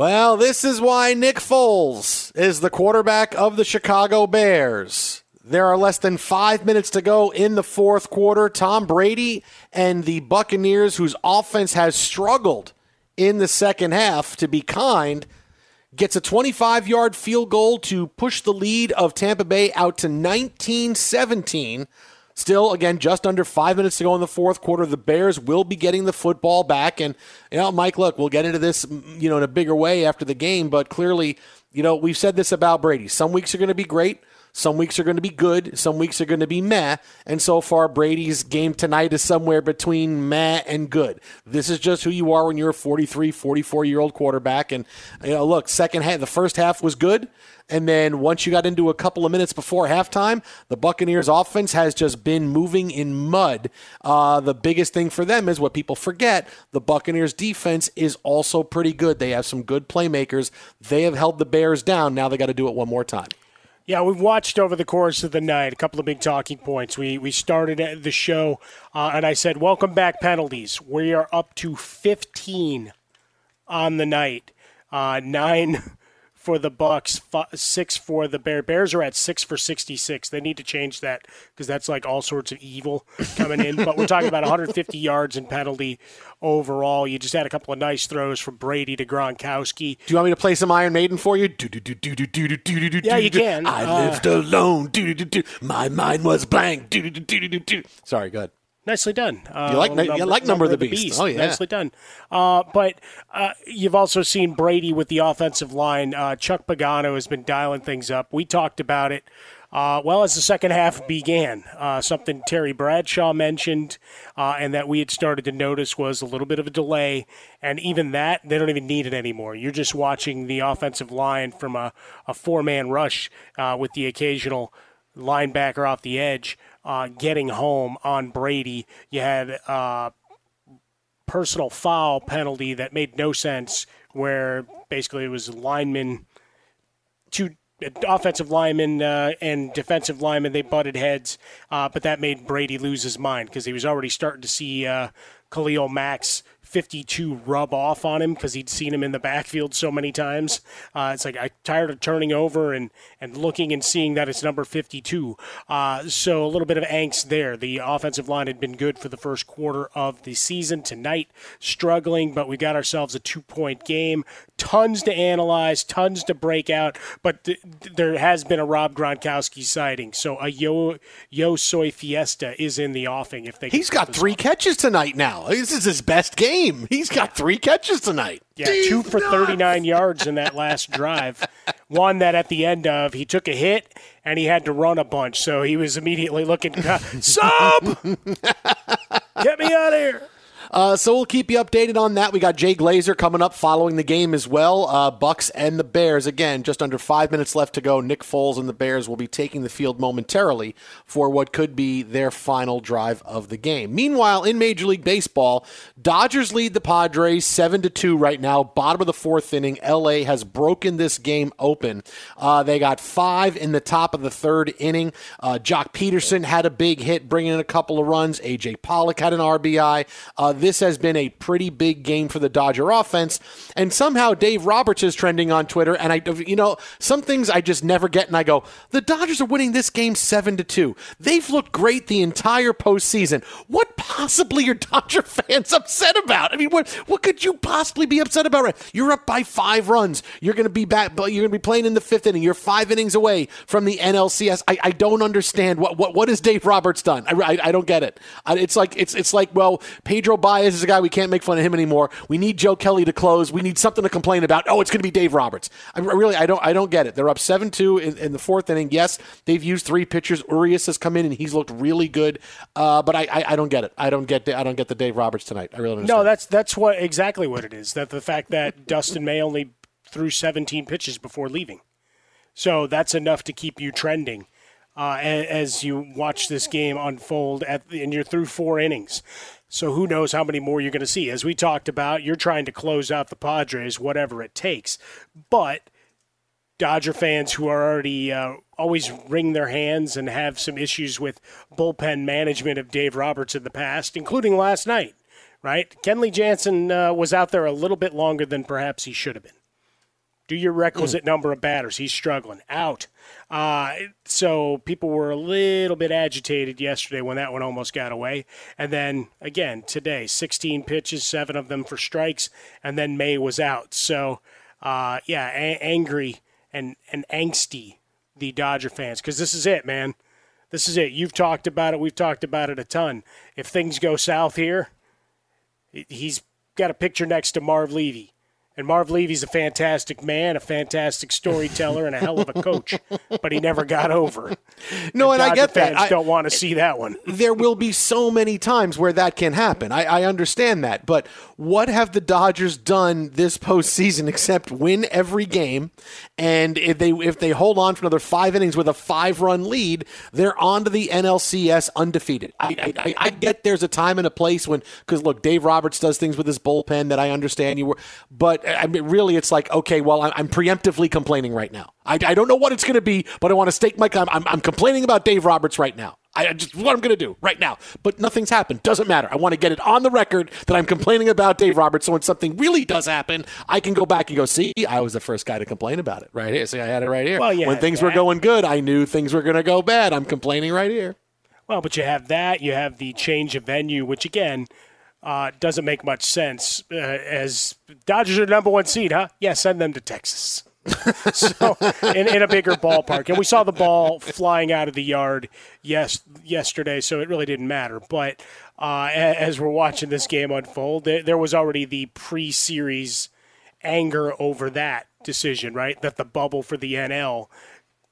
Well, this is why Nick Foles is the quarterback of the Chicago Bears. There are less than five minutes to go in the fourth quarter. Tom Brady and the Buccaneers, whose offense has struggled in the second half, to be kind, gets a 25 yard field goal to push the lead of Tampa Bay out to 19 17. Still, again, just under five minutes to go in the fourth quarter. The Bears will be getting the football back. And, you know, Mike, look, we'll get into this, you know, in a bigger way after the game. But clearly, you know, we've said this about Brady. Some weeks are going to be great. Some weeks are going to be good. Some weeks are going to be meh. And so far, Brady's game tonight is somewhere between meh and good. This is just who you are when you're a 43, 44 year old quarterback. And, you know, look, second half, the first half was good. And then once you got into a couple of minutes before halftime, the Buccaneers offense has just been moving in mud. Uh, the biggest thing for them is what people forget the Buccaneers defense is also pretty good. They have some good playmakers. They have held the Bears down. Now they got to do it one more time. Yeah, we've watched over the course of the night a couple of big talking points. We we started the show uh, and I said, "Welcome back penalties." We are up to 15 on the night. Uh, nine for the Bucs, five, six for the Bears. Bears are at six for 66. They need to change that because that's like all sorts of evil coming in. but we're talking about 150 yards in penalty overall. You just had a couple of nice throws from Brady to Gronkowski. Do you want me to play some Iron Maiden for you? Yeah, you can. I Uh, lived alone. My mind was blank. Sorry, good. Nicely done. Uh, You like- number, you like Number of the Beast. Oh, yeah. Nicely done. Uh, but uh, you've also seen Brady with the offensive line. Uh, Chuck Pagano has been dialing things up. We talked about it. Uh, well, as the second half began, uh, something Terry Bradshaw mentioned uh, and that we had started to notice was a little bit of a delay. And even that, they don't even need it anymore. You're just watching the offensive line from a, a four man rush uh, with the occasional linebacker off the edge uh, getting home on Brady. You had a personal foul penalty that made no sense, where basically it was linemen, two offensive linemen uh, and defensive linemen, they butted heads, uh, but that made Brady lose his mind because he was already starting to see uh, Khalil Mack's 52 rub off on him because he'd seen him in the backfield so many times. Uh, it's like I'm tired of turning over and, and looking and seeing that it's number 52. Uh, so a little bit of angst there. The offensive line had been good for the first quarter of the season. Tonight, struggling, but we got ourselves a two point game. Tons to analyze, tons to break out, but th- there has been a Rob Gronkowski sighting. So a Yo Yo Soy Fiesta is in the offing if they. He's got three off. catches tonight now. This is his best game. He's got three catches tonight. Yeah, two for 39 yards in that last drive. One that at the end of, he took a hit and he had to run a bunch. So he was immediately looking, Sub! Get me out of here. Uh, so we'll keep you updated on that. We got Jay Glazer coming up following the game as well. Uh, Bucs and the Bears again. Just under five minutes left to go. Nick Foles and the Bears will be taking the field momentarily for what could be their final drive of the game. Meanwhile, in Major League Baseball, Dodgers lead the Padres seven to two right now. Bottom of the fourth inning. LA has broken this game open. Uh, they got five in the top of the third inning. Uh, Joc Pederson had a big hit, bringing in a couple of runs. AJ Pollock had an RBI. This has been a pretty big game for the Dodger offense, and somehow Dave Roberts is trending on Twitter. And I, you know, some things I just never get, and I go, the Dodgers are winning this game seven to two. They've looked great the entire postseason. What possibly your Dodger fans upset about? I mean, what what could you possibly be upset about? Right? You're up by five runs. You're going to be back, but you're going to be playing in the fifth inning. You're five innings away from the NLCS. I, I don't understand what what what has Dave Roberts done. I, I, I don't get it. It's like it's it's like well, Pedro Baez is a guy we can't make fun of him anymore. We need Joe Kelly to close. We need something to complain about. Oh, it's going to be Dave Roberts. I really I don't I don't get it. They're up seven two in, in the fourth inning. Yes, they've used three pitchers. Urias has come in and he's looked really good. Uh, but I, I I don't get it. I don't get I don't get the Dave Roberts tonight. I really don't. No, that's that's what exactly what it is. That the fact that Dustin May only threw 17 pitches before leaving, so that's enough to keep you trending uh, as you watch this game unfold. At and you're through four innings, so who knows how many more you're going to see? As we talked about, you're trying to close out the Padres, whatever it takes, but. Dodger fans who are already uh, always wring their hands and have some issues with bullpen management of Dave Roberts in the past, including last night right? Kenley Jansen uh, was out there a little bit longer than perhaps he should have been. Do your requisite number of batters. He's struggling. Out. Uh, so people were a little bit agitated yesterday when that one almost got away. And then again, today, 16 pitches, seven of them for strikes, and then May was out. So, uh, yeah, a- angry and, and angsty, the Dodger fans, because this is it, man. This is it. You've talked about it. We've talked about it a ton. If things go south here, he's got a picture next to Marv Levy. And Marv Levy's a fantastic man, a fantastic storyteller, and a hell of a coach. But he never got over. no, and I Dodger get that. fans I- don't want to see that one. there will be so many times where that can happen. I, I understand that. But what have the Dodgers done this postseason except win every game? And if they if they hold on for another five innings with a five run lead, they're on to the NLCS undefeated. I, I, I- I get there's a time and a place when because look, Dave Roberts does things with his bullpen that I understand you were, but I mean, really, it's like okay, well, I'm, preemptively complaining right now. I, I don't know what it's going to be, but I want to stake my. I'm, I'm, I'm complaining about Dave Roberts right now. I I just what I'm going to do right now. But nothing's happened. Doesn't matter. I want to get it on the record that I'm complaining about Dave Roberts. So when something really does happen, I can go back and go, see, I was the first guy to complain about it right here. See, I had it right here. Well, yeah, when things were going good, I knew things were going to go bad. I'm complaining right here. Well, but you have that. You have the change of venue, which again uh, doesn't make much sense. Uh, as Dodgers are number one seed, huh? Yeah, send them to Texas. so in, in a bigger ballpark. And we saw the ball flying out of the yard yes yesterday, so it really didn't matter. But uh, as we're watching this game unfold, there, there was already the pre-series anger over that decision, right? That the bubble for the NL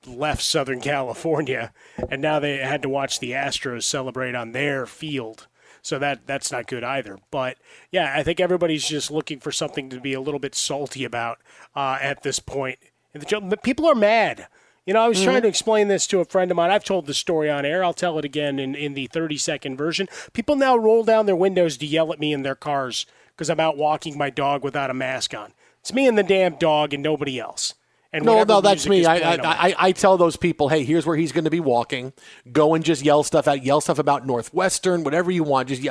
left Southern California, and now they had to watch the Astros celebrate on their field. So that that's not good either. But yeah, I think everybody's just looking for something to be a little bit salty about uh, at this point. And the, people are mad. You know, I was mm-hmm. trying to explain this to a friend of mine. I've told the story on air. I'll tell it again in, in the 30 second version. People now roll down their windows to yell at me in their cars because I'm out walking my dog without a mask on. It's me and the damn dog and nobody else. And no, no, that's me. I, I, I, I, tell those people, hey, here's where he's going to be walking. Go and just yell stuff out. Yell stuff about Northwestern, whatever you want. Just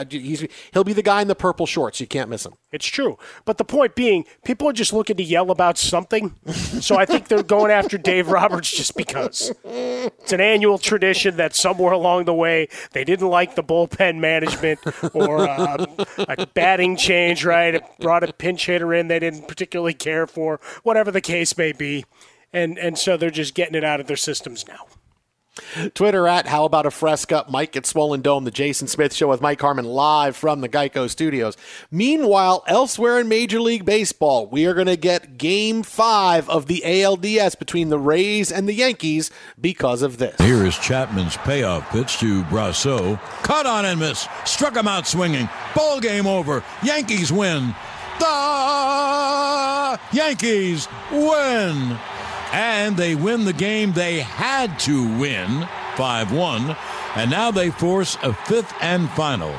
he'll be the guy in the purple shorts. You can't miss him. It's true. But the point being, people are just looking to yell about something. so I think they're going after Dave Roberts just because it's an annual tradition that somewhere along the way they didn't like the bullpen management or uh, a batting change. Right, it brought a pinch hitter in they didn't particularly care for. Whatever the case may be and and so they're just getting it out of their systems now. Twitter at How About a Fresca, Mike at Swollen Dome, the Jason Smith Show with Mike Harmon live from the Geico Studios. Meanwhile, elsewhere in Major League Baseball, we are going to get game five of the ALDS between the Rays and the Yankees because of this. Here is Chapman's payoff pitch to Brosseau. Caught on and miss. Struck him out swinging. Ball game over. Yankees win. The Yankees win and they win the game they had to win 5 1, and now they force a fifth and final.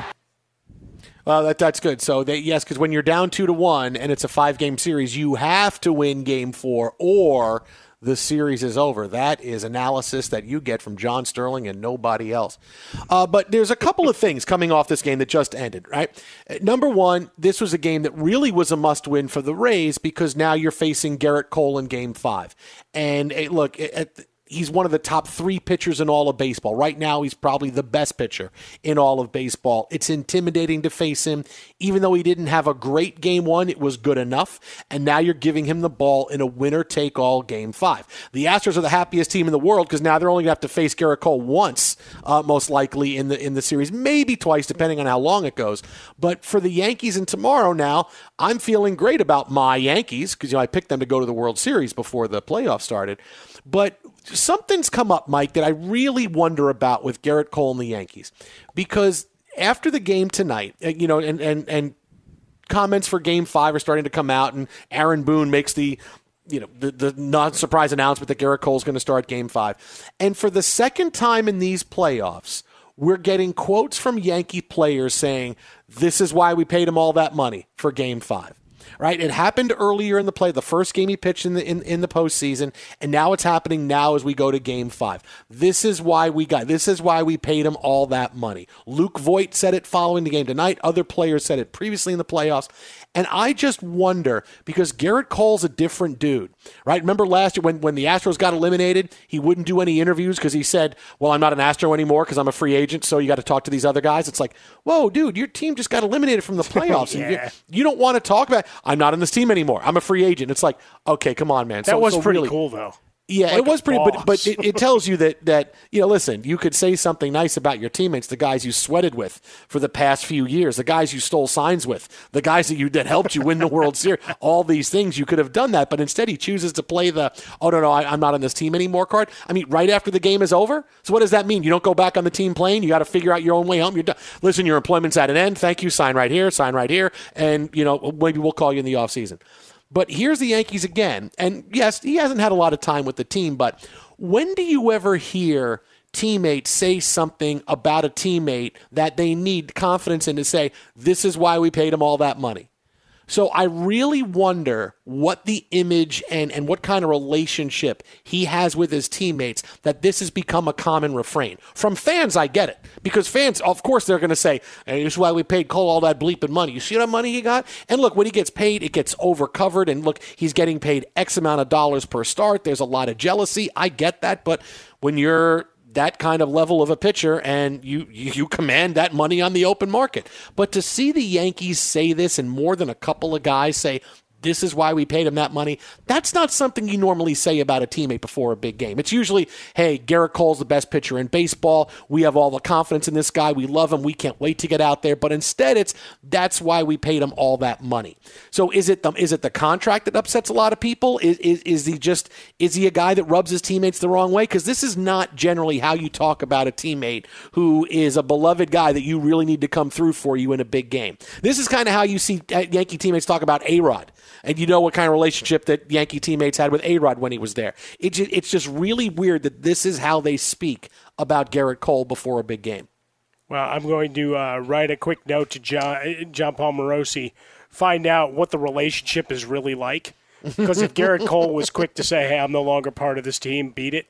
Well, that, that's good. So, they, yes, because when you're down two to one and it's a five game series, you have to win game four or the series is over. That is analysis that you get from John Sterling and nobody else. Uh, but there's a couple of things coming off this game that just ended, right? Number one, this was a game that really was a must win for the Rays because now you're facing Gerrit Cole in game five. And look, at, he's one of the top three pitchers in all of baseball. Right now, he's probably the best pitcher in all of baseball. It's intimidating to face him. Even though he didn't have a great game one, it was good enough. And now you're giving him the ball in a winner take all game five. The Astros are the happiest team in the world because now they're only going to have to face Gerrit Cole once, uh, most likely in the in the series, maybe twice, depending on how long it goes. But for the Yankees and tomorrow, now I'm feeling great about my Yankees because you know I picked them to go to the World Series before the playoffs started. But something's come up, Mike, that I really wonder about with Gerrit Cole and the Yankees. Because after the game tonight, uh, you know, and, and, and comments for game five are starting to come out, and Aaron Boone makes the you know the, the non surprise announcement that Gerrit Cole's going to start game five. And for the second time in these playoffs, we're getting quotes from Yankee players saying, This is why we paid him all that money for game five right? It happened earlier in the play, the first game he pitched in the in, in the postseason, and now it's happening now as we go to game five. This is why we got this is why we paid him all that money. Luke Voit said it following the game tonight. Other players said it previously in the playoffs. And I just wonder because Gerrit Cole's a different dude, right? Remember last year when, when the Astros got eliminated, he wouldn't do any interviews because he said, Well, I'm not an Astro anymore because I'm a free agent, so you got to talk to these other guys. It's like, Whoa, dude, your team just got eliminated from the playoffs. yeah. and you, you, don't want to talk about, I'm not in this team anymore. I'm a free agent. It's like, okay, come on, man. That so, was so pretty really, cool, though. Yeah, like it was pretty, but but it, it, tells you that that you know, listen, you could say something nice about your teammates, the guys you sweated with for the past few years, the guys you stole signs with, the guys that you that helped you win the World Series, all these things. You could have done that, but instead he chooses to play the oh no no I, am not on this team anymore card. I mean, right after the game is over. So what does that mean? You don't go back on the team plane. You got to figure out your own way home. You're done. Listen, your employment's at an end. Thank you. Sign right here. Sign right here, and you know maybe we'll call you in the off season. But here's the Yankees again. And yes, he hasn't had a lot of time with the team, but when do you ever hear teammates say something about a teammate that they need confidence in to say, this is why we paid him all that money? So I really wonder what the image and, and what kind of relationship he has with his teammates that this has become a common refrain. From fans, I get it. Because fans, of course, they're going to say, hey, this is why we paid Cole all that bleeping money. You see that money he got? And look, when he gets paid, it gets overcovered. And look, he's getting paid X amount of dollars per start. There's a lot of jealousy. I get that. But when you're that kind of level of a pitcher and you you command that money on the open market. But to see the Yankees say this and more than a couple of guys say this is why we paid him that money. That's not something you normally say about a teammate before a big game. It's usually, hey, Gerrit Cole's the best pitcher in baseball. We have all the confidence in this guy. We love him. We can't wait to get out there. But instead, it's that's why we paid him all that money. So is it the is it the contract that upsets a lot of people? Is is, is he just is he a guy that rubs his teammates the wrong way? Because this is not generally how you talk about a teammate who is a beloved guy that you really need to come through for you in a big game. This is kind of how you see uh, Yankee teammates talk about A Rod and you know what kind of relationship that Yankee teammates had with A Rod when he was there. It just, it's just really weird that this is how they speak about Gerrit Cole before a big game. Well, I'm going to uh, write a quick note to John, Jon Paul Morosi, find out what the relationship is really like. Because if Gerrit Cole was quick to say, hey, I'm no longer part of this team, beat it,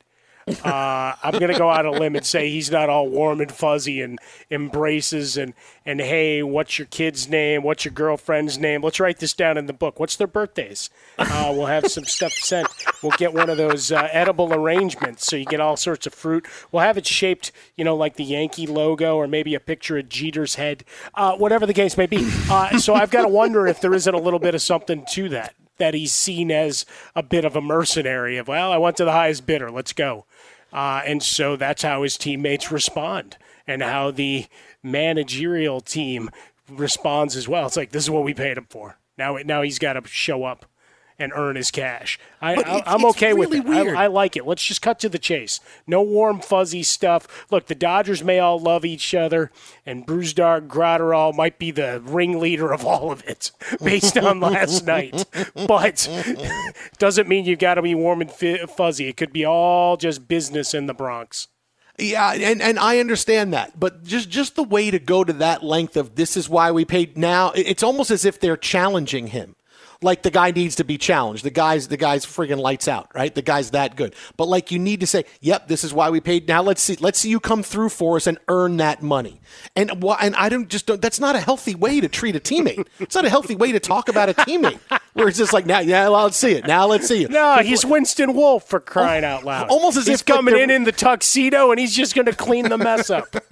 uh, I'm going to go out on a limb and say he's not all warm and fuzzy and embraces and, and hey, what's your kid's name? What's your girlfriend's name? Let's write this down in the book. What's their birthdays? Uh, we'll have some stuff sent. We'll get one of those uh, edible arrangements so you get all sorts of fruit. We'll have it shaped, you know, like the Yankee logo or maybe a picture of Jeter's head, uh, whatever the case may be. Uh, so I've got to wonder if there isn't a little bit of something to that that he's seen as a bit of a mercenary of well i went to the highest bidder let's go uh, and so that's how his teammates respond and how the managerial team responds as well. It's like, this is what we paid him for. Now, now he's got to show up and earn his cash. I, am okay really with it. I, I, like it. Let's just cut to the chase. No warm, fuzzy stuff. Look, the Dodgers may all love each other, and Brusdar Graterol might be the ringleader of all of it based on last night. But doesn't mean you've got to be warm and fuzzy. It could be all just business in the Bronx. Yeah, and, and I understand that, but just just the way to go to that length of this is why we paid now. It's almost as if they're challenging him like the guy needs to be challenged. The guy's the guy's friggin' lights out, right? The guy's that good. But like you need to say, "Yep, this is why we paid." Now let's see, let's see you come through for us and earn that money. And why and I don't just don't, that's not a healthy way to treat a teammate. It's not a healthy way to talk about a teammate. Where it's just like, now, yeah, well, let's see it. Now let's see it. No, he's Winston Wolfe for crying out loud. Almost as if he's if coming like in in the tuxedo and he's just going to clean the mess up.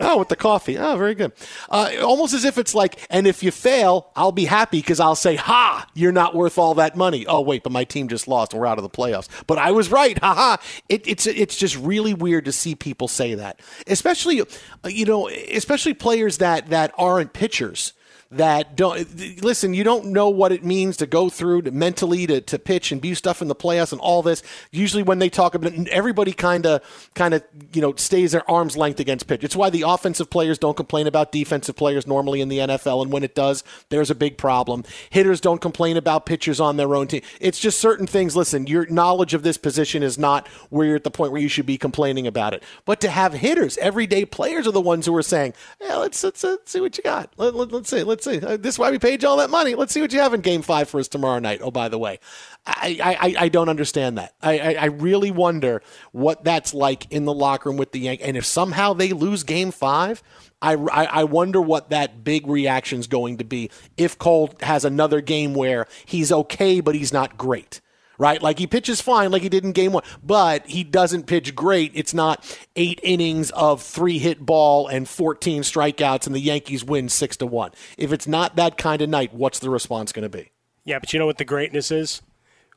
oh, with the coffee. Oh, very good. Uh, almost as if it's like, and if you fail, I'll be happy because I'll say, "Ha." you're not worth all that money. Oh, wait, but my team just lost we're out of the playoffs. But I was right. Ha ha. It, it's, it's just really weird to see people say that, especially, uh, you know, especially players that, that aren't pitchers that don't listen. You don't know what it means to go through to mentally to, to pitch and be stuff in the playoffs and all this. Usually, when they talk about it, everybody kind of kind of you know stays their arms length against pitch. It's why the offensive players don't complain about defensive players normally in the NFL, and when it does, there's a big problem. Hitters don't complain about pitchers on their own team. It's just certain things. Listen, your knowledge of this position is not where you're at the point where you should be complaining about it. But to have hitters, everyday players are the ones who are saying, "Yeah, let's let's, let's see what you got. Let, let, let's see. Let's see. Uh, this is why we paid you all that money. Let's see what you have in Game Five for us tomorrow night. Oh, by the way, I I, I don't understand that. I, I, I really wonder what that's like in the locker room with the Yankees. And if somehow they lose Game Five. I, I, I wonder what that big reaction is going to be if Cole has another game where he's okay, but he's not great right? Like he pitches fine, like he did in game one, but he doesn't pitch great. It's not eight innings of three hit ball and 14 strikeouts, and the Yankees win six to one. If it's not that kind of night, what's the response going to be? Yeah, but you know what the greatness is?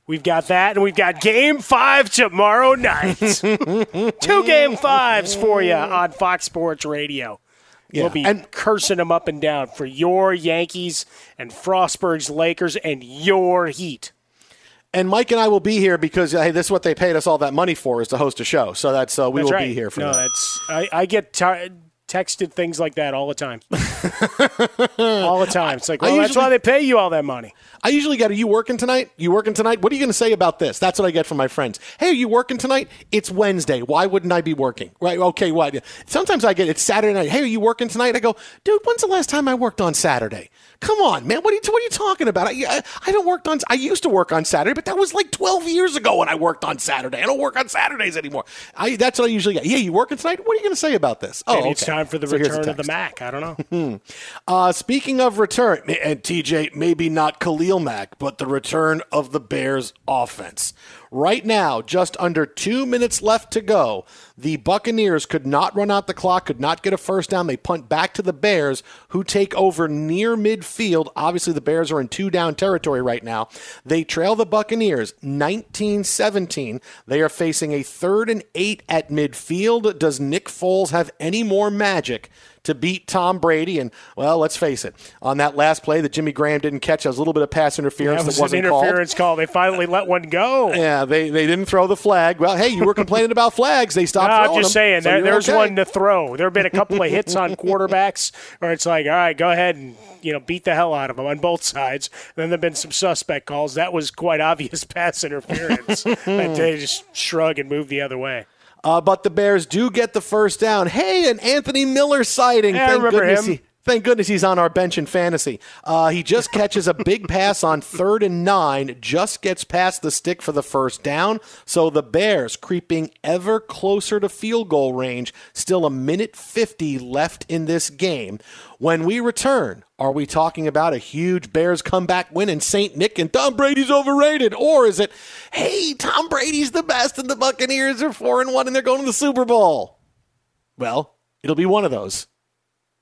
We've got that, and we've got game five tomorrow night. Two game fives for you on Fox Sports Radio. Yeah. We'll be and, cursing them up and down for your Yankees and Frostburg's Lakers and your Heat. And Mike and I will be here because hey, this is what they paid us all that money for is to host a show. So that's uh, we that's will right. be here for no, that. That's I, I get t- texted things like that all the time. all the time. It's like, well, usually, that's why they pay you all that money. I usually get, are you working tonight? You working tonight? What are you going to say about this? That's what I get from my friends. Hey, are you working tonight? It's Wednesday. Why wouldn't I be working? Right? Okay, what? Sometimes I get, it's Saturday night. Hey, are you working tonight? I go, dude, when's the last time I worked on Saturday? Come on, man. What are you, what are you talking about? I, I, I don't work on, I used to work on Saturday, but that was like 12 years ago when I worked on Saturday. I don't work on Saturdays anymore. I, that's what I usually get. Yeah, you working tonight? What are you going to say about this? Oh, okay. Time for the so return of the Mac. I don't know. Hmm. uh, speaking of return, and TJ, maybe not Khalil Mack, but the return of the Bears offense. Right now, just under two minutes left to go. The Buccaneers could not run out the clock, could not get a first down. They punt back to the Bears, who take over near midfield. Obviously, the Bears are in two down territory right now. They trail the Buccaneers 19 17. They are facing a third and eight at midfield. Does Nick Foles have any more magic? To beat Tom Brady. And, well, let's face it, on that last play that Jimmy Graham didn't catch, there was a little bit of pass interference that, was that wasn't an interference called. call. They finally let one go. Yeah, they, they didn't throw the flag. Well, hey, you were complaining about flags. They stopped no, I'm just them, saying, so there, there's okay. one to throw. There have been a couple of hits on quarterbacks where it's like, all right, go ahead and you know beat the hell out of them on both sides. And then there've been some suspect calls. That was quite obvious pass interference. but they just shrug and move the other way. Uh, but the Bears do get the first down. Hey, an Anthony Miller sighting. Yeah, I remember goodness him. He, thank goodness he's on our bench in fantasy. Uh, he just catches a big pass on third and nine, just gets past the stick for the first down. So the Bears creeping ever closer to field goal range. Still a minute 50 left in this game. When we return, are we talking about a huge Bears comeback win in St. Nick and Tom Brady's overrated? Or is it, hey, Tom Brady's the best and the Buccaneers are 4 and 1 and they're going to the Super Bowl? Well, it'll be one of those.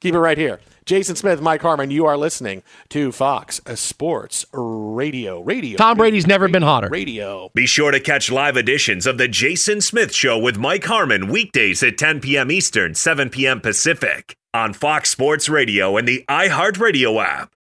Keep it right here. Jason Smith, Mike Harmon, you are listening to Fox Sports Radio. Radio. Tom Brady's never been hotter. Radio. Be sure to catch live editions of The Jason Smith Show with Mike Harmon weekdays at 10 p.m. Eastern, 7 p.m. Pacific on Fox Sports Radio and the iHeartRadio app.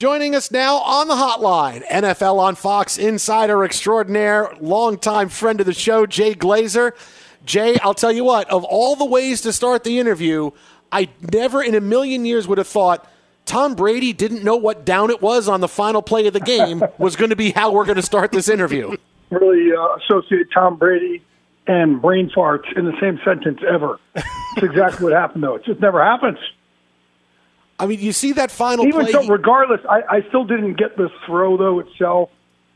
Joining us now on the hotline, NFL on Fox insider extraordinaire, longtime friend of the show, Jay Glazer. Jay, I'll tell you what, of all the ways to start the interview, I never in a million years would have thought Tom Brady didn't know what down it was on the final play of the game was going to be how we're going to start this interview. Really uh, associate Tom Brady and brain farts in the same sentence ever. It's exactly what happened, though. It just never happens. I mean, you see that final Even play. so, regardless, I, I still didn't get the throw though itself.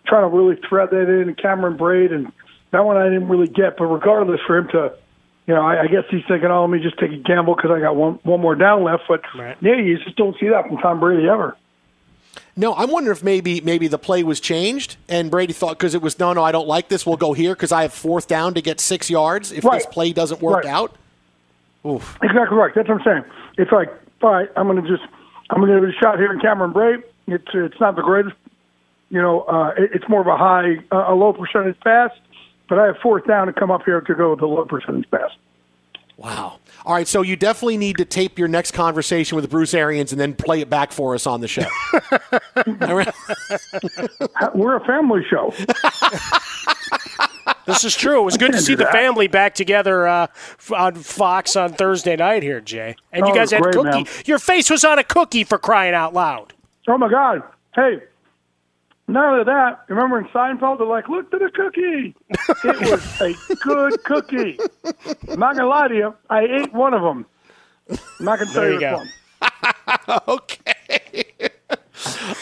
Trying to really thread that in, Cameron Brate, and that one I didn't really get. But regardless, for him to, you know, I, I guess he's thinking, oh, let me just take a gamble because I got one one more down left. But yeah, you just don't see that from Tom Brady ever. No, I'm wondering if maybe maybe the play was changed and Brady thought because it was no, no, I don't like this. We'll go here because I have fourth down to get six yards. If Right. this play doesn't work Right. out, oof. Exactly right. That's what I'm saying. It's like, all right, I'm going to just, I'm going to give it a shot here in Cameron Brate. It's it's not the greatest, you know, uh, it, it's more of a high, uh, a low percentage pass, but I have fourth down to come up here to go with the low percentage pass. Wow. All right, so you definitely need to tape your next conversation with Bruce Arians and then play it back for us on the show. We're a family show. This is true. It was good to see the family back together uh, on Fox on Thursday night here, Jay. And you Oh, guys had great, cookie. man. Your face was on a cookie for crying out loud. Oh my God! Hey, not only that, remember in Seinfeld, they're like, "Look to the cookie." It was a good cookie. I'm not gonna lie to you. I ate one of them. I'm not gonna tell There you you which go. one. okay.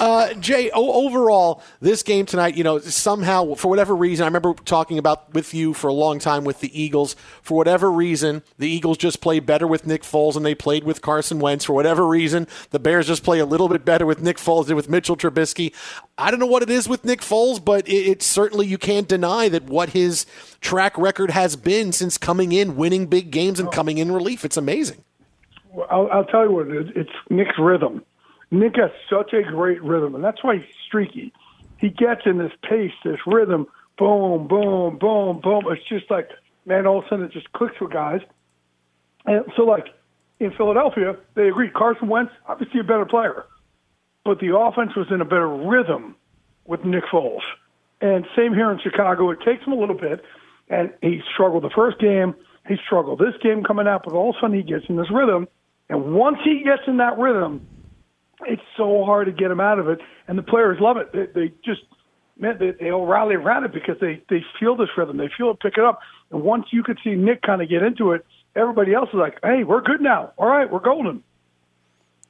Uh, Jay, o- overall, this game tonight, you know, somehow, for whatever reason, I remember talking about with you for a long time with the Eagles. For whatever reason, the Eagles just play better with Nick Foles than they played with Carson Wentz. For whatever reason, the Bears just play a little bit better with Nick Foles than with Mitchell Trubisky. I don't know what it is with Nick Foles, but it, it's certainly you can't deny that what his track record has been since coming in, winning big games, and coming in relief. It's amazing. Well, I'll, I'll tell you what it is. It's Nick's rhythm. Nick has such a great rhythm, and that's why he's streaky. He gets in this pace, this rhythm, boom, boom, boom, boom. It's just like, man, all of a sudden it just clicks with guys. And so, like, in Philadelphia, they agreed Carson Wentz, obviously a better player, but the offense was in a better rhythm with Nick Foles. And same here in Chicago. It takes him a little bit, and he struggled the first game. He struggled this game coming out, but all of a sudden he gets in this rhythm. And once he gets in that rhythm, it's so hard to get them out of it. And the players love it. They, they just, man, they, they all rally around it because they, they feel this rhythm. They feel it pick it up. And once you could see Nick kind of get into it, everybody else is like, hey, we're good now. All right, we're golden.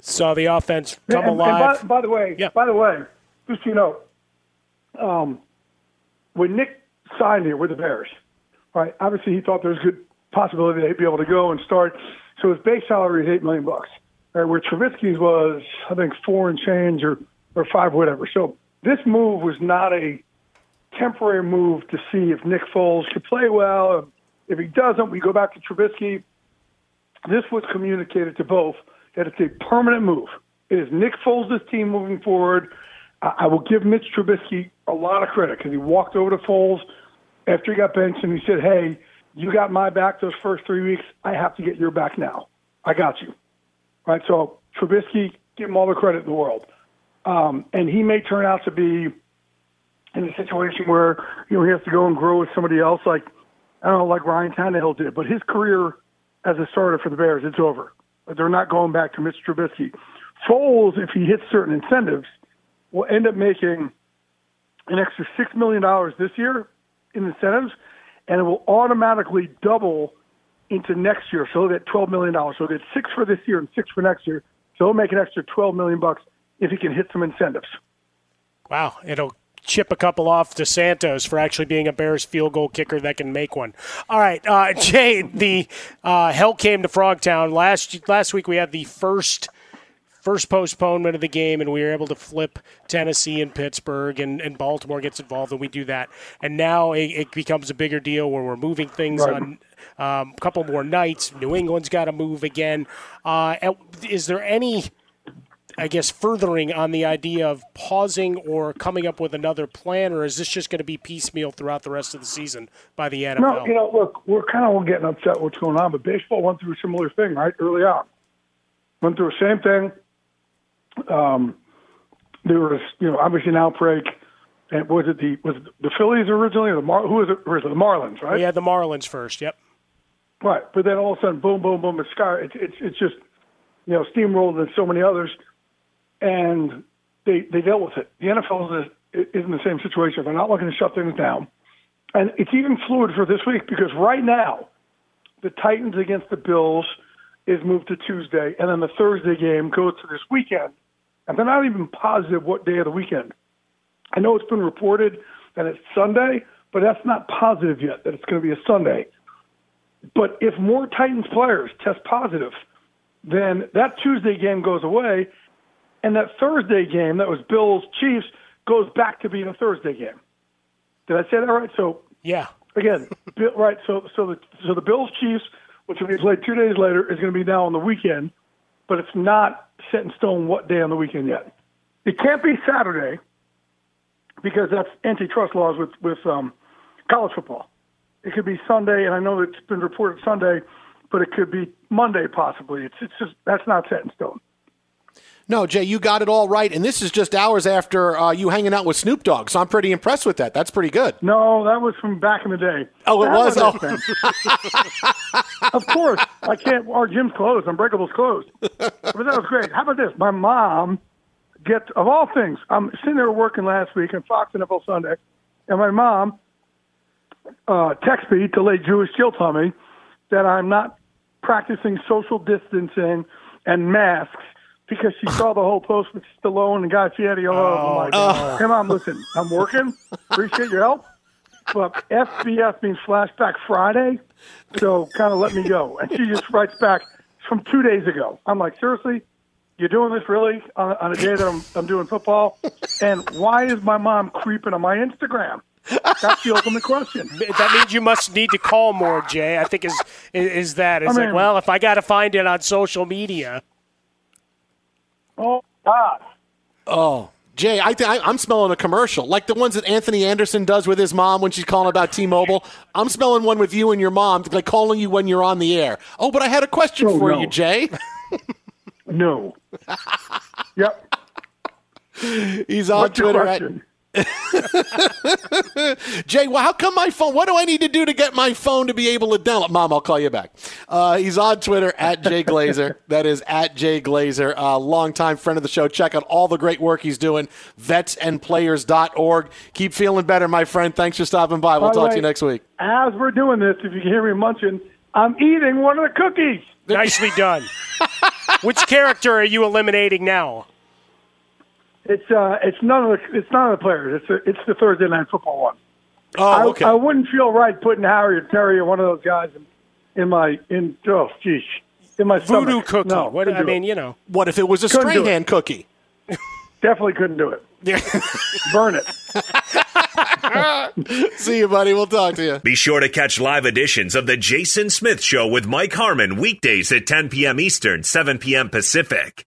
Saw the offense come and, alive. And by, by the way, by the way, just so you know, um, when Nick signed here with the Bears, right? Obviously, he thought there was a good possibility that he'd be able to go and start. So his base salary is eight million bucks, right? Where Trubisky's was, I think, four and change or or five, whatever. So this move was not a temporary move to see if Nick Foles could play well. If he doesn't, we go back to Trubisky. This was communicated to both that it's a permanent move. It is Nick Foles' team moving forward. I I will give Mitch Trubisky a lot of credit because he walked over to Foles after he got benched and he said, "Hey, you got my back those first three weeks. I have to get your back now. I got you." Right. So Trubisky, give him all the credit in the world, um, and he may turn out to be in a situation where you know he has to go and grow with somebody else, like I don't know, like Ryan Tannehill did. But his career as a starter for the Bears, it's over. They're not going back to Mitch Trubisky. Foles, if he hits certain incentives, will end up making an extra six million dollars this year in incentives, and it will automatically double into next year. So he'll get twelve million dollars. So he'll get six for this year and six for next year. So he'll make an extra twelve million bucks if he can hit some incentives. Wow, it'll chip a couple off to Santos for actually being a Bears field goal kicker that can make one. All right, uh, Jay, the uh, hell came to Frogtown last last week. We had the first first postponement of the game, and we were able to flip Tennessee and Pittsburgh, and, and Baltimore gets involved, and we do that. And now it, it becomes a bigger deal where we're moving things Right. on um, a couple more nights. New England's got to move again. Uh, is there any, I guess, furthering on the idea of pausing or coming up with another plan, or is this just going to be piecemeal throughout the rest of the season by the NFL? No, you know, look, we're kind of all getting upset what's going on, but baseball went through a similar thing, right, early on. Went through the same thing. Um, there was, you know, obviously an outbreak. And was it the was it the Phillies originally or the Mar? Who was it? Was it the Marlins? Right. We had the Marlins first. Yep. Right, but then all of a sudden, boom, boom, boom, it's sky. It's it's it's just you know steamrolled and so many others, and they they dealt with it. The NFL is is in the same situation. They're not looking to shut things down, and it's even fluid for this week because right now, the Titans against the Bills is moved to Tuesday, and then the Thursday game goes to this weekend, and they're not even positive what day of the weekend. I know it's been reported that it's Sunday, but that's not positive yet that it's going to be a Sunday. But if more Titans players test positive, then that Tuesday game goes away, and that Thursday game that was Bills Chiefs goes back to being a Thursday game. Did I say that right? So yeah, again, Bill, right? So so the so the Bills Chiefs, which will be played two days later, is going to be now on the weekend, but it's not set in stone what day on the weekend yet. It can't be Saturday because that's antitrust laws with with um, college football. It could be Sunday, and I know it's been reported Sunday, but it could be Monday possibly. It's it's just that's not set in stone. No, Jay, you got it all right, and this is just hours after uh, you hanging out with Snoop Dogg, so I'm pretty impressed with that. That's pretty good. No, that was from back in the day. Oh, it That was? was Oh. of course, I can't. Our gym's closed. Unbreakable's closed. But that was great. How about this? My mom gets of all things. I'm sitting there working last week on Fox NFL Sunday, and my mom uh, texts me to lay Jewish guilt on me that I'm not practicing social distancing and masks because she saw the whole post with Stallone and Guy Fieri all over. I'm like, Oh. hey mom, listen, I'm working. Appreciate your help. But FBF means Flashback Friday, so kind of let me go. And she just writes back from two days ago. I'm like, seriously, you're doing this really on, on a day that I'm, I'm doing football? And why is my mom creeping on my Instagram? That's the ultimate question. That means you must need to call more, Jay. I think is is, is that it's like, well, if I got to find it on social media, Oh God. Oh, Jay, I think I'm smelling a commercial like the ones that Anthony Anderson does with his mom when she's calling about T-Mobile. I'm smelling one with you and your mom, like calling you when you're on the air. Oh, but I had a question Oh, for no. you, Jay. No. yep. He's on What's Twitter at question? Jay, well, how come my phone? What do I need to do to get my phone to be able to download? Mom, I'll call you back. Uh, he's on Twitter at Jay Glazer. that is at Jay Glazer, a longtime friend of the show. Check out all the great work he's doing. Vetsandplayers.org. Keep feeling better, my friend. Thanks for stopping by. We'll By the talk to you next week. As we're doing this, if you can hear me munching, I'm eating one of the cookies. nicely done. Which character are you eliminating now? It's uh, it's none of the it's none of the players. It's a, it's the Thursday night football one. Oh, I, okay. I wouldn't feel right putting Harry or Terry or one of those guys in, in my in oh geez in my Voodoo stomach. cookie. No, what, couldn't I mean, it. you know. What if it was a Couldn't do it. Strahan cookie? definitely couldn't do it. Burn it. See you, buddy. We'll talk to you. Be sure to catch live editions of The Jason Smith Show with Mike Harmon weekdays at 10 p.m. Eastern, 7 p.m. Pacific.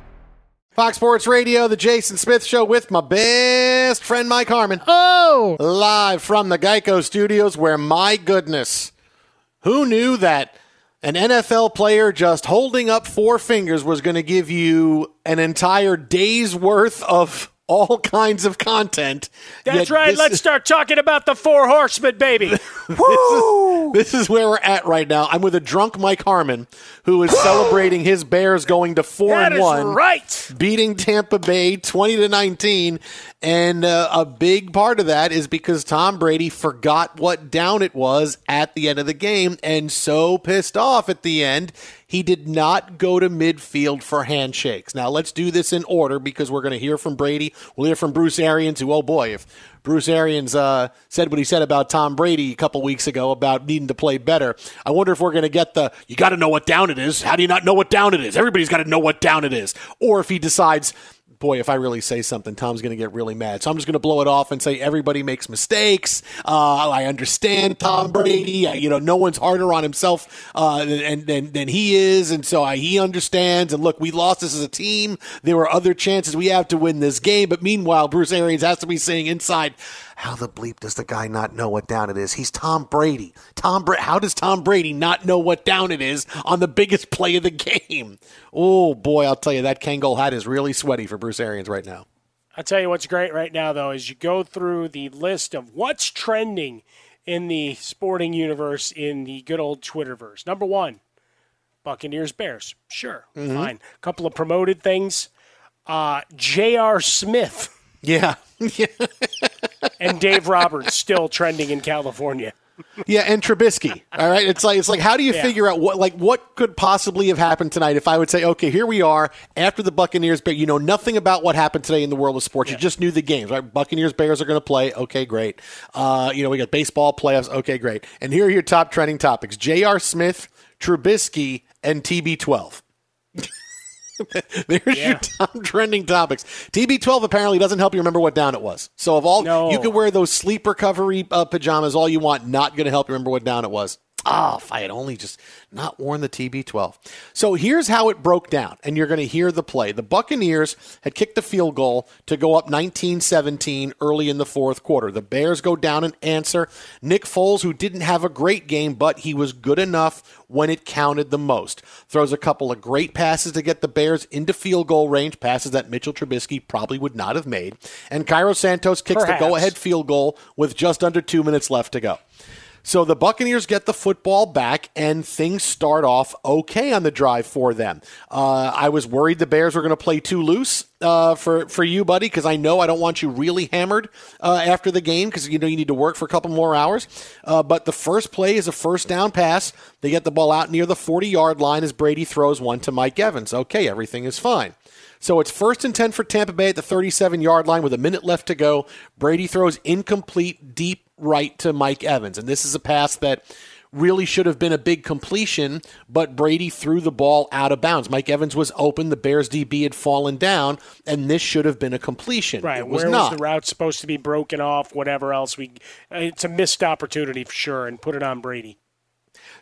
Fox Sports Radio, the Jason Smith Show with my best friend Mike Harmon. Oh! Live from the Geico Studios, where my goodness, who knew that an NFL player just holding up four fingers was going to give you an entire day's worth of all kinds of content. That's right. Let's is- start talking about the Four Horsemen, baby. this, is, this is where we're at right now. I'm with a drunk Mike Harmon who is celebrating his Bears going to four That and one, right. beating Tampa Bay twenty to nineteen, and uh, a big part of that is because Tom Brady forgot what down it was at the end of the game, and so pissed off at the end. He did not go to midfield for handshakes. Now let's do this in order because we're going to hear from Brady. We'll hear from Bruce Arians, who, oh boy, if Bruce Arians uh, said what he said about Tom Brady a couple weeks ago about needing to play better. I wonder if we're going to get the you got to know what down it is. How do you not know what down it is? Everybody's got to know what down it is. Or if he decides, boy, if I really say something, Tom's going to get really mad. So I'm just going to blow it off and say everybody makes mistakes. Uh, I understand Tom Brady. Uh, you know, no one's harder on himself uh, than, than, than he is. And so uh, he understands. And look, we lost this as a team. There were other chances we have to win this game. But meanwhile, Bruce Arians has to be saying inside, how the bleep does the guy not know what down it is? He's Tom Brady. Tom Bra- How does Tom Brady not know what down it is on the biggest play of the game? Oh boy, I'll tell you that Kangol hat is really sweaty for Bruce Arians right now. I'll tell you what's great right now, though, is you go through the list of what's trending in the sporting universe in the good old Twitterverse. Number one, Buccaneers Bears. Sure, Mhm. fine. A couple of promoted things. Uh, J.R. Smith Yeah. and Dave Roberts still trending in California. Yeah, and Trubisky. All right, it's like it's like how do you Yeah. figure out what like what could possibly have happened tonight? If I would say, okay, here we are after the Buccaneers, but you know nothing about what happened today in the world of sports. You just knew the games, right? Buccaneers Bears are going to play. Okay, great. Uh, you know we got baseball playoffs. Okay, great. And here are your top trending topics: J.R. Smith, Trubisky, and TB12. There's Yeah. your top trending topics. TB12 apparently doesn't help you remember what down it was. So of all, No. you can wear those sleep recovery uh, pajamas all you want. Not going to help you remember what down it was. Ah, if I had only just not worn the TB12. So here's how it broke down, and you're going to hear the play. The Buccaneers had kicked the field goal to go up 19-17 early in the fourth quarter. The Bears go down and answer. Nick Foles, who didn't have a great game, but he was good enough when it counted the most, throws a couple of great passes to get the Bears into field goal range, passes that Mitchell Trubisky probably would not have made. And Cairo Santos kicks Perhaps. the go-ahead field goal with just under two minutes left to go. So the Buccaneers get the football back, and things start off okay on the drive for them. Uh, I was worried the Bears were going to play too loose uh, for for you, buddy, because I know I don't want you really hammered uh, after the game because you know you need to work for a couple more hours. Uh, but the first play is a first down pass. They get the ball out near the 40 yard line as Brady throws one to Mike Evans. Okay, everything is fine. So it's first and 10 for Tampa Bay at the 37 yard line with a minute left to go. Brady throws incomplete deep right to Mike Evans. And this is a pass that really should have been a big completion, but Brady threw the ball out of bounds. Mike Evans was open. The Bears DB had fallen down, and this should have been a completion. Right. It was Where not. was the route supposed to be broken off? Whatever else we, it's a missed opportunity for sure, and put it on Brady.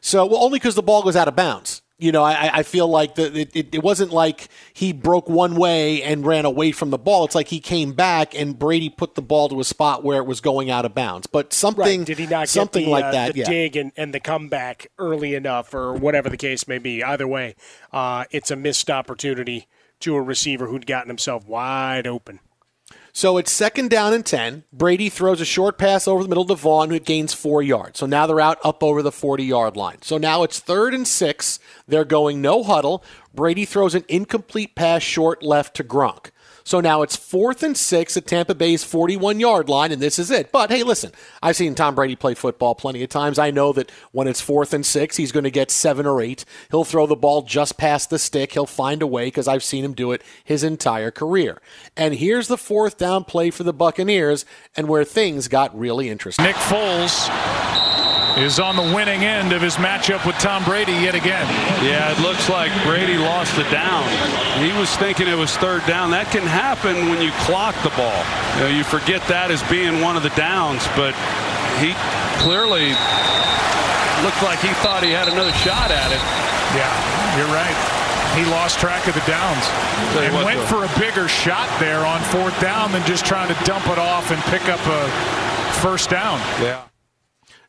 So, well, only because the ball goes out of bounds. You know, I, I feel like the, it, it, wasn't like he broke one way and ran away from the ball. It's like he came back and Brady put the ball to a spot where it was going out of bounds. But something, Right. Did he not get something the, like uh, that? the yeah. dig and, and the comeback early enough, or whatever the case may be? Either way, uh, it's a missed opportunity to a receiver who'd gotten himself wide open. So it's second down and 10. Brady throws a short pass over the middle to Vaughn, who gains four yards. So now they're out up over the 40 yard line. So now it's third and six. They're going no huddle. Brady throws an incomplete pass short left to Gronk. So now it's fourth and six at Tampa Bay's 41 yard line, and this is it. But hey, listen, I've seen Tom Brady play football plenty of times. I know that when it's fourth and six, he's going to get seven or eight. He'll throw the ball just past the stick. He'll find a way because I've seen him do it his entire career. And here's the fourth down play for the Buccaneers, and where things got really interesting. Nick Foles is on the winning end of his matchup with Tom Brady yet again. Yeah, it looks like Brady lost the down. He was thinking it was third down. That can happen when you clock the ball. You, know, you forget that as being one of the downs, but he clearly looked like he thought he had another shot at it. Yeah, you're right. He lost track of the downs and what, went though. for a bigger shot there on fourth down than just trying to dump it off and pick up a first down. Yeah.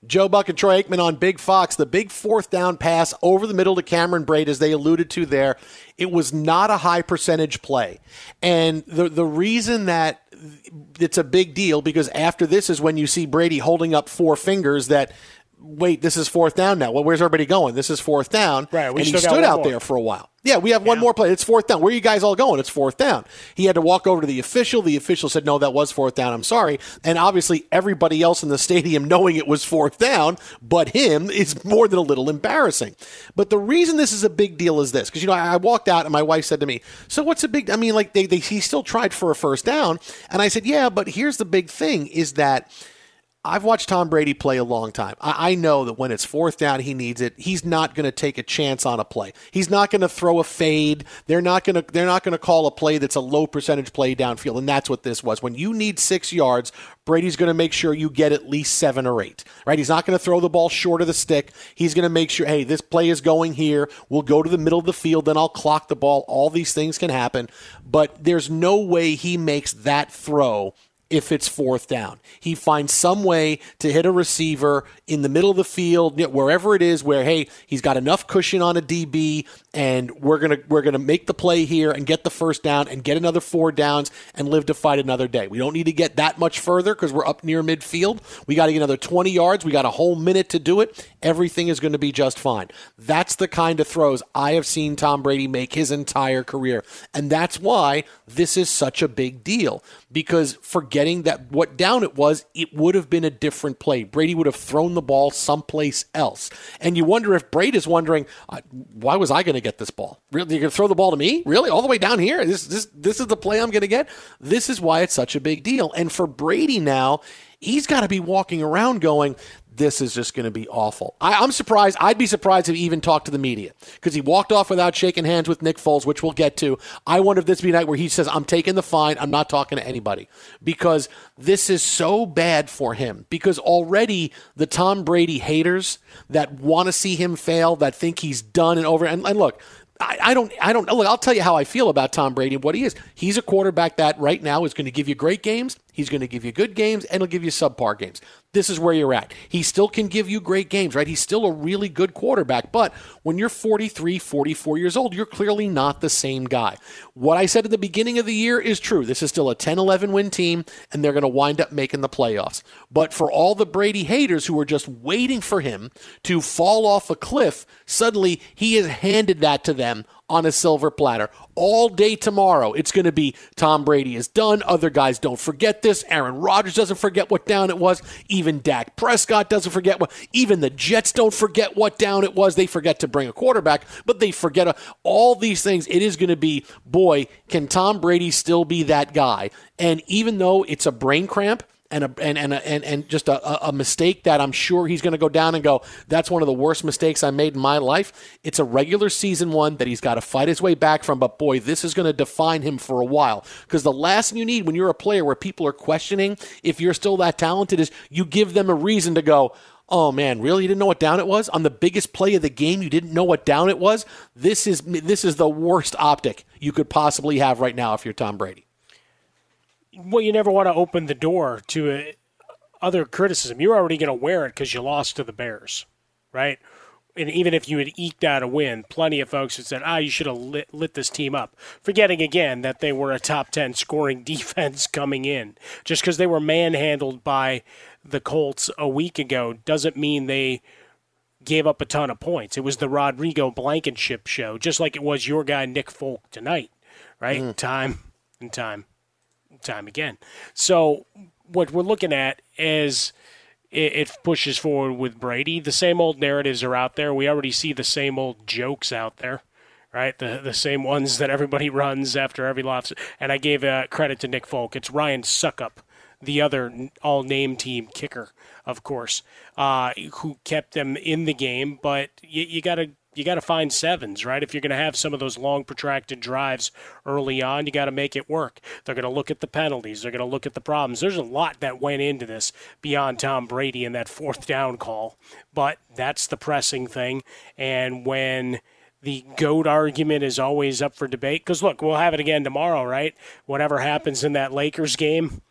Joe Buck and Troy Aikman on Big Fox. The big fourth down pass over the middle to Cameron Brate, as they alluded to there. It was not a high percentage play. And the, the reason that it's a big deal, because after this is when you see Brady holding up four fingers that, wait, this is fourth down now. Well, where's everybody going? This is fourth down. Right, we and he stood out more. there for a while. Yeah, we have one more play. It's fourth down. Where are you guys all going? It's fourth down. He had to walk over to the official. The official said, no, that was fourth down. I'm sorry. And obviously, everybody else in the stadium knowing it was fourth down, but him, is more than a little embarrassing. But the reason this is a big deal is this because, you know, I, I walked out and my wife said to me, so what's a big, I mean, like, they, they, he still tried for a first down. And I said, yeah, but here's the big thing is that. I've watched Tom Brady play a long time. I, I know that when it's fourth down, he needs it. He's not going to take a chance on a play. He's not going to throw a fade. They're not going to. They're not going to call a play that's a low percentage play downfield, and that's what this was. When you need six yards, Brady's going to make sure you get at least seven or eight. Right? He's not going to throw the ball short of the stick. He's going to make sure, hey, this play is going here. We'll go to the middle of the field, then I'll clock the ball. All these things can happen, but there's no way he makes that throw if it's fourth down. He finds some way to hit a receiver in the middle of the field, wherever it is, where hey, he's got enough cushion on a DB, and we're gonna we're gonna make the play here and get the first down and get another four downs and live to fight another day. We don't need to get that much further because we're up near midfield. We got to get another 20 yards. We got a whole minute to do it. Everything is going to be just fine. That's the kind of throws I have seen Tom Brady make his entire career, and that's why this is such a big deal because forgetting that what down it was, it would have been a different play. Brady would have thrown the ball someplace else. And you wonder if Brady is wondering, uh, why was I going to get this ball? Really, you're going to throw the ball to me? Really, all the way down here? This this this is the play I'm going to get. This is why it's such a big deal. And for Brady now, he's got to be walking around going. This is just going to be awful. I, I'm surprised. I'd be surprised if he even talked to the media because he walked off without shaking hands with Nick Foles, which we'll get to. I wonder if this be a night where he says, I'm taking the fine. I'm not talking to anybody because this is so bad for him because already the Tom Brady haters that want to see him fail, that think he's done and over. And, and look, I don't, I don't. Look, I'll tell you how I feel about Tom Brady and what he is. He's a quarterback that right now is going to give you great games. He's going to give you good games and he'll give you subpar games. This is where you're at. He still can give you great games, right? He's still a really good quarterback. But when you're 43, 44 years old, you're clearly not the same guy. What I said at the beginning of the year is true. This is still a 10 11 win team, and they're going to wind up making the playoffs. But for all the Brady haters who are just waiting for him to fall off a cliff, suddenly he has handed that to them on a silver platter. All day tomorrow, it's going to be Tom Brady is done. Other guys don't forget this. Aaron Rodgers doesn't forget what down it was. Even Dak Prescott doesn't forget what. Even the Jets don't forget what down it was. They forget to bring a quarterback, but they forget a, all these things. It is going to be, boy, can Tom Brady still be that guy? And even though it's a brain cramp, and a, and and and, and just a, a mistake that I'm sure he's going to go down and go. That's one of the worst mistakes I made in my life. It's a regular season one that he's got to fight his way back from. But boy, this is going to define him for a while. Because the last thing you need when you're a player where people are questioning if you're still that talented is you give them a reason to go. Oh man, really? You didn't know what down it was on the biggest play of the game. You didn't know what down it was. This is this is the worst optic you could possibly have right now if you're Tom Brady well, you never want to open the door to a, other criticism. You're already going to wear it because you lost to the Bears, right? And even if you had eked out a win, plenty of folks had said, ah, you should have lit, lit this team up. Forgetting again that they were a top 10 scoring defense coming in. Just because they were manhandled by the Colts a week ago doesn't mean they gave up a ton of points. It was the Rodrigo Blankenship show, just like it was your guy, Nick Folk, tonight, right? Mm. Time and time time again. So what we're looking at is it, pushes forward with Brady. The same old narratives are out there. We already see the same old jokes out there, right? The the same ones that everybody runs after every loss. And I gave uh, credit to Nick Folk. It's Ryan Succop, the other all name team kicker, of course, uh, who kept them in the game. But you, you got to you got to find sevens, right? If you're going to have some of those long, protracted drives early on, you got to make it work. They're going to look at the penalties. They're going to look at the problems. There's a lot that went into this beyond Tom Brady and that fourth down call, but that's the pressing thing. And when the GOAT argument is always up for debate, because look, we'll have it again tomorrow, right? Whatever happens in that Lakers game,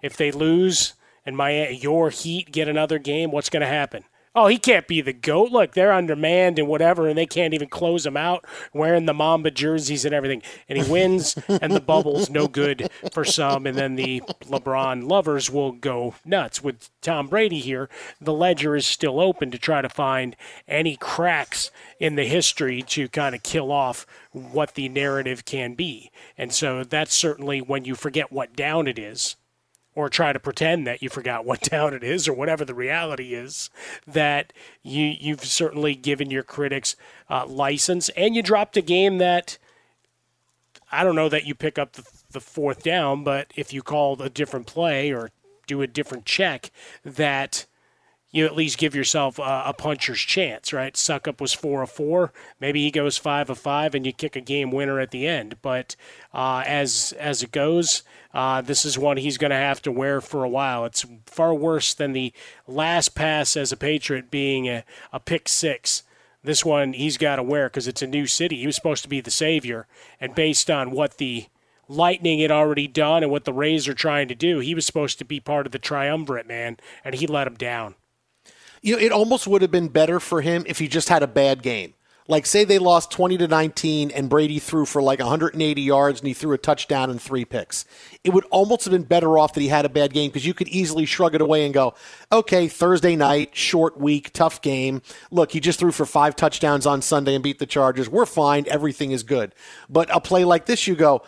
if they lose and my your Heat get another game, what's going to happen? Oh, he can't be the GOAT. Look, they're undermanned and whatever, and they can't even close him out wearing the Mamba jerseys and everything. And he wins, and the bubble's no good for some. And then the LeBron lovers will go nuts. With Tom Brady here, the ledger is still open to try to find any cracks in the history to kind of kill off what the narrative can be. And so that's certainly when you forget what down it is or try to pretend that you forgot what town it is or whatever the reality is, that you you've certainly given your critics uh, license and you dropped a game that I don't know that you pick up the, the fourth down, but if you call a different play or do a different check, that you at least give yourself a, a, puncher's chance, right? Succop was four of four. Maybe he goes five of five, and you kick a game winner at the end. But uh, as as it goes, uh, this is one he's going to have to wear for a while. It's far worse than the last pass as a Patriot being a, a pick six. This one he's got to wear because it's a new city. He was supposed to be the savior, and based on what the Lightning had already done and what the Rays are trying to do, he was supposed to be part of the triumvirate, man, and he let him down. You know, it almost would have been better for him if he just had a bad game. Like, say they lost 20 to 19 and Brady threw for like 180 yards and he threw a touchdown and three picks. It would almost have been better off that he had a bad game because you could easily shrug it away and go, okay, Thursday night, short week, tough game. Look, he just threw for five touchdowns on Sunday and beat the Chargers. We're fine. Everything is good. But a play like this, you go,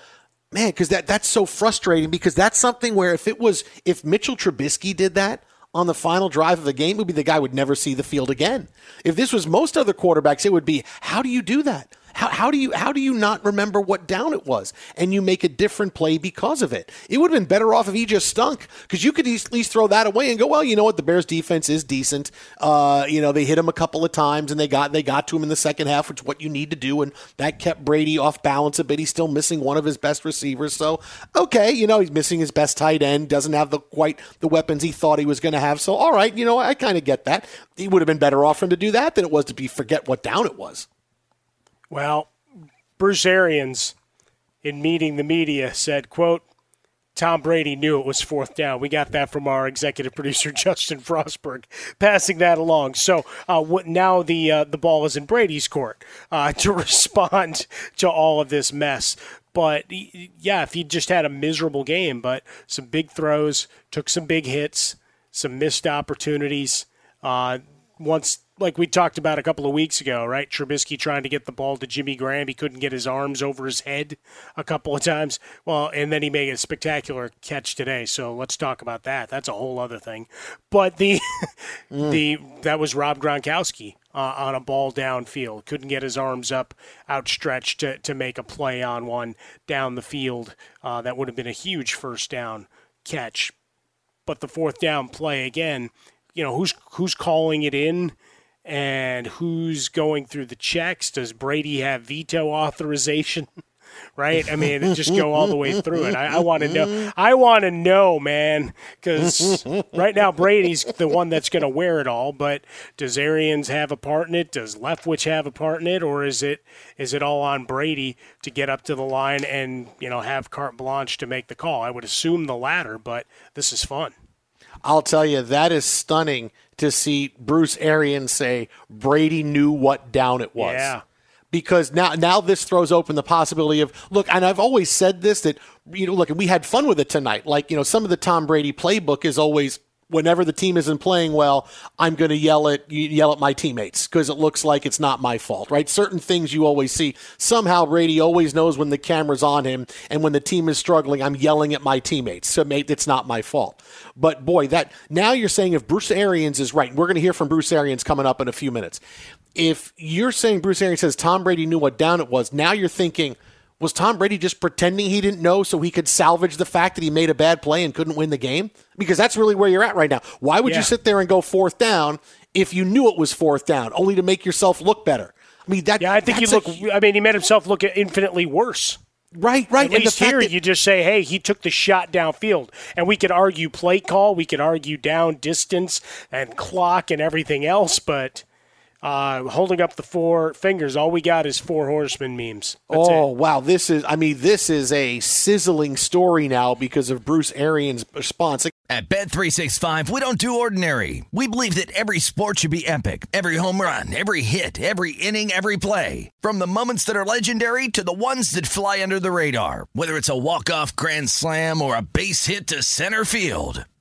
man, because that, that's so frustrating because that's something where if it was, if Mitchell Trubisky did that, on the final drive of the game would be the guy would never see the field again. If this was most other quarterbacks, it would be, how do you do that? How, how do you how do you not remember what down it was and you make a different play because of it? It would have been better off if he just stunk because you could at least throw that away and go, well, you know what, the Bears defense is decent. Uh, you know, they hit him a couple of times and they got they got to him in the second half, which is what you need to do, and that kept Brady off balance a bit. He's still missing one of his best receivers, so okay, you know, he's missing his best tight end, doesn't have the quite the weapons he thought he was going to have. So all right, you know, I kind of get that. He would have been better off for him to do that than it was to be forget what down it was. Well, Bruce Arians, in meeting the media, said, quote, Tom Brady knew it was fourth down. We got that from our executive producer Justin Frostberg, passing that along. So uh, what, now the uh, the ball is in Brady's court uh, to respond to all of this mess. But yeah, if he just had a miserable game, but some big throws, took some big hits, some missed opportunities. Uh, once like we talked about a couple of weeks ago, right? Trubisky trying to get the ball to Jimmy Graham. He couldn't get his arms over his head a couple of times. Well, and then he made a spectacular catch today. So let's talk about that. That's a whole other thing. But the mm. the that was Rob Gronkowski uh, on a ball downfield. Couldn't get his arms up outstretched to, to make a play on one down the field. Uh, that would have been a huge first down catch. But the fourth down play again, you know, who's who's calling it in? And who's going through the checks? Does Brady have veto authorization? right? I mean, just go all the way through it. I, I want to know. I want to know, man, because right now Brady's the one that's going to wear it all. But does Arians have a part in it? Does Leftwich have a part in it, or is it is it all on Brady to get up to the line and you know have carte blanche to make the call? I would assume the latter, but this is fun. I'll tell you, that is stunning to see Bruce Arians say Brady knew what down it was. Yeah. Because now, now this throws open the possibility of look, and I've always said this that you know, look, and we had fun with it tonight. Like you know, some of the Tom Brady playbook is always whenever the team isn't playing well, I'm going to yell at yell at my teammates because it looks like it's not my fault, right? Certain things you always see. Somehow Brady always knows when the camera's on him, and when the team is struggling, I'm yelling at my teammates. So mate, it's not my fault. But boy, that now you're saying if Bruce Arians is right, we're going to hear from Bruce Arians coming up in a few minutes. If you're saying Bruce Arians says Tom Brady knew what down it was, now you're thinking was Tom Brady just pretending he didn't know so he could salvage the fact that he made a bad play and couldn't win the game? Because that's really where you're at right now. Why would yeah. you sit there and go fourth down if you knew it was fourth down, only to make yourself look better? I mean, that. Yeah, I think he look. I mean, he made himself look infinitely worse. Right, right. At least here, that- you just say, "Hey, he took the shot downfield," and we could argue play call, we could argue down distance and clock and everything else, but uh, holding up the four fingers. All we got is four horsemen memes. That's oh it. wow, this is I mean this is a sizzling story now because of Bruce Arians' response. At Bet three six five, we don't do ordinary. We believe that every sport should be epic. Every home run, every hit, every inning, every play. From the moments that are legendary to the ones that fly under the radar. Whether it's a walk off grand slam or a base hit to center field.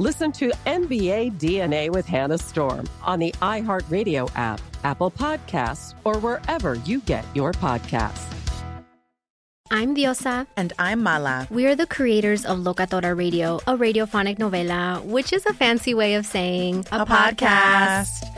Listen to NBA DNA with Hannah Storm on the iHeartRadio app, Apple Podcasts, or wherever you get your podcasts. I'm Diosa. And I'm Mala. We are the creators of Locatora Radio, a radiophonic novela, which is a fancy way of saying a, a podcast. podcast.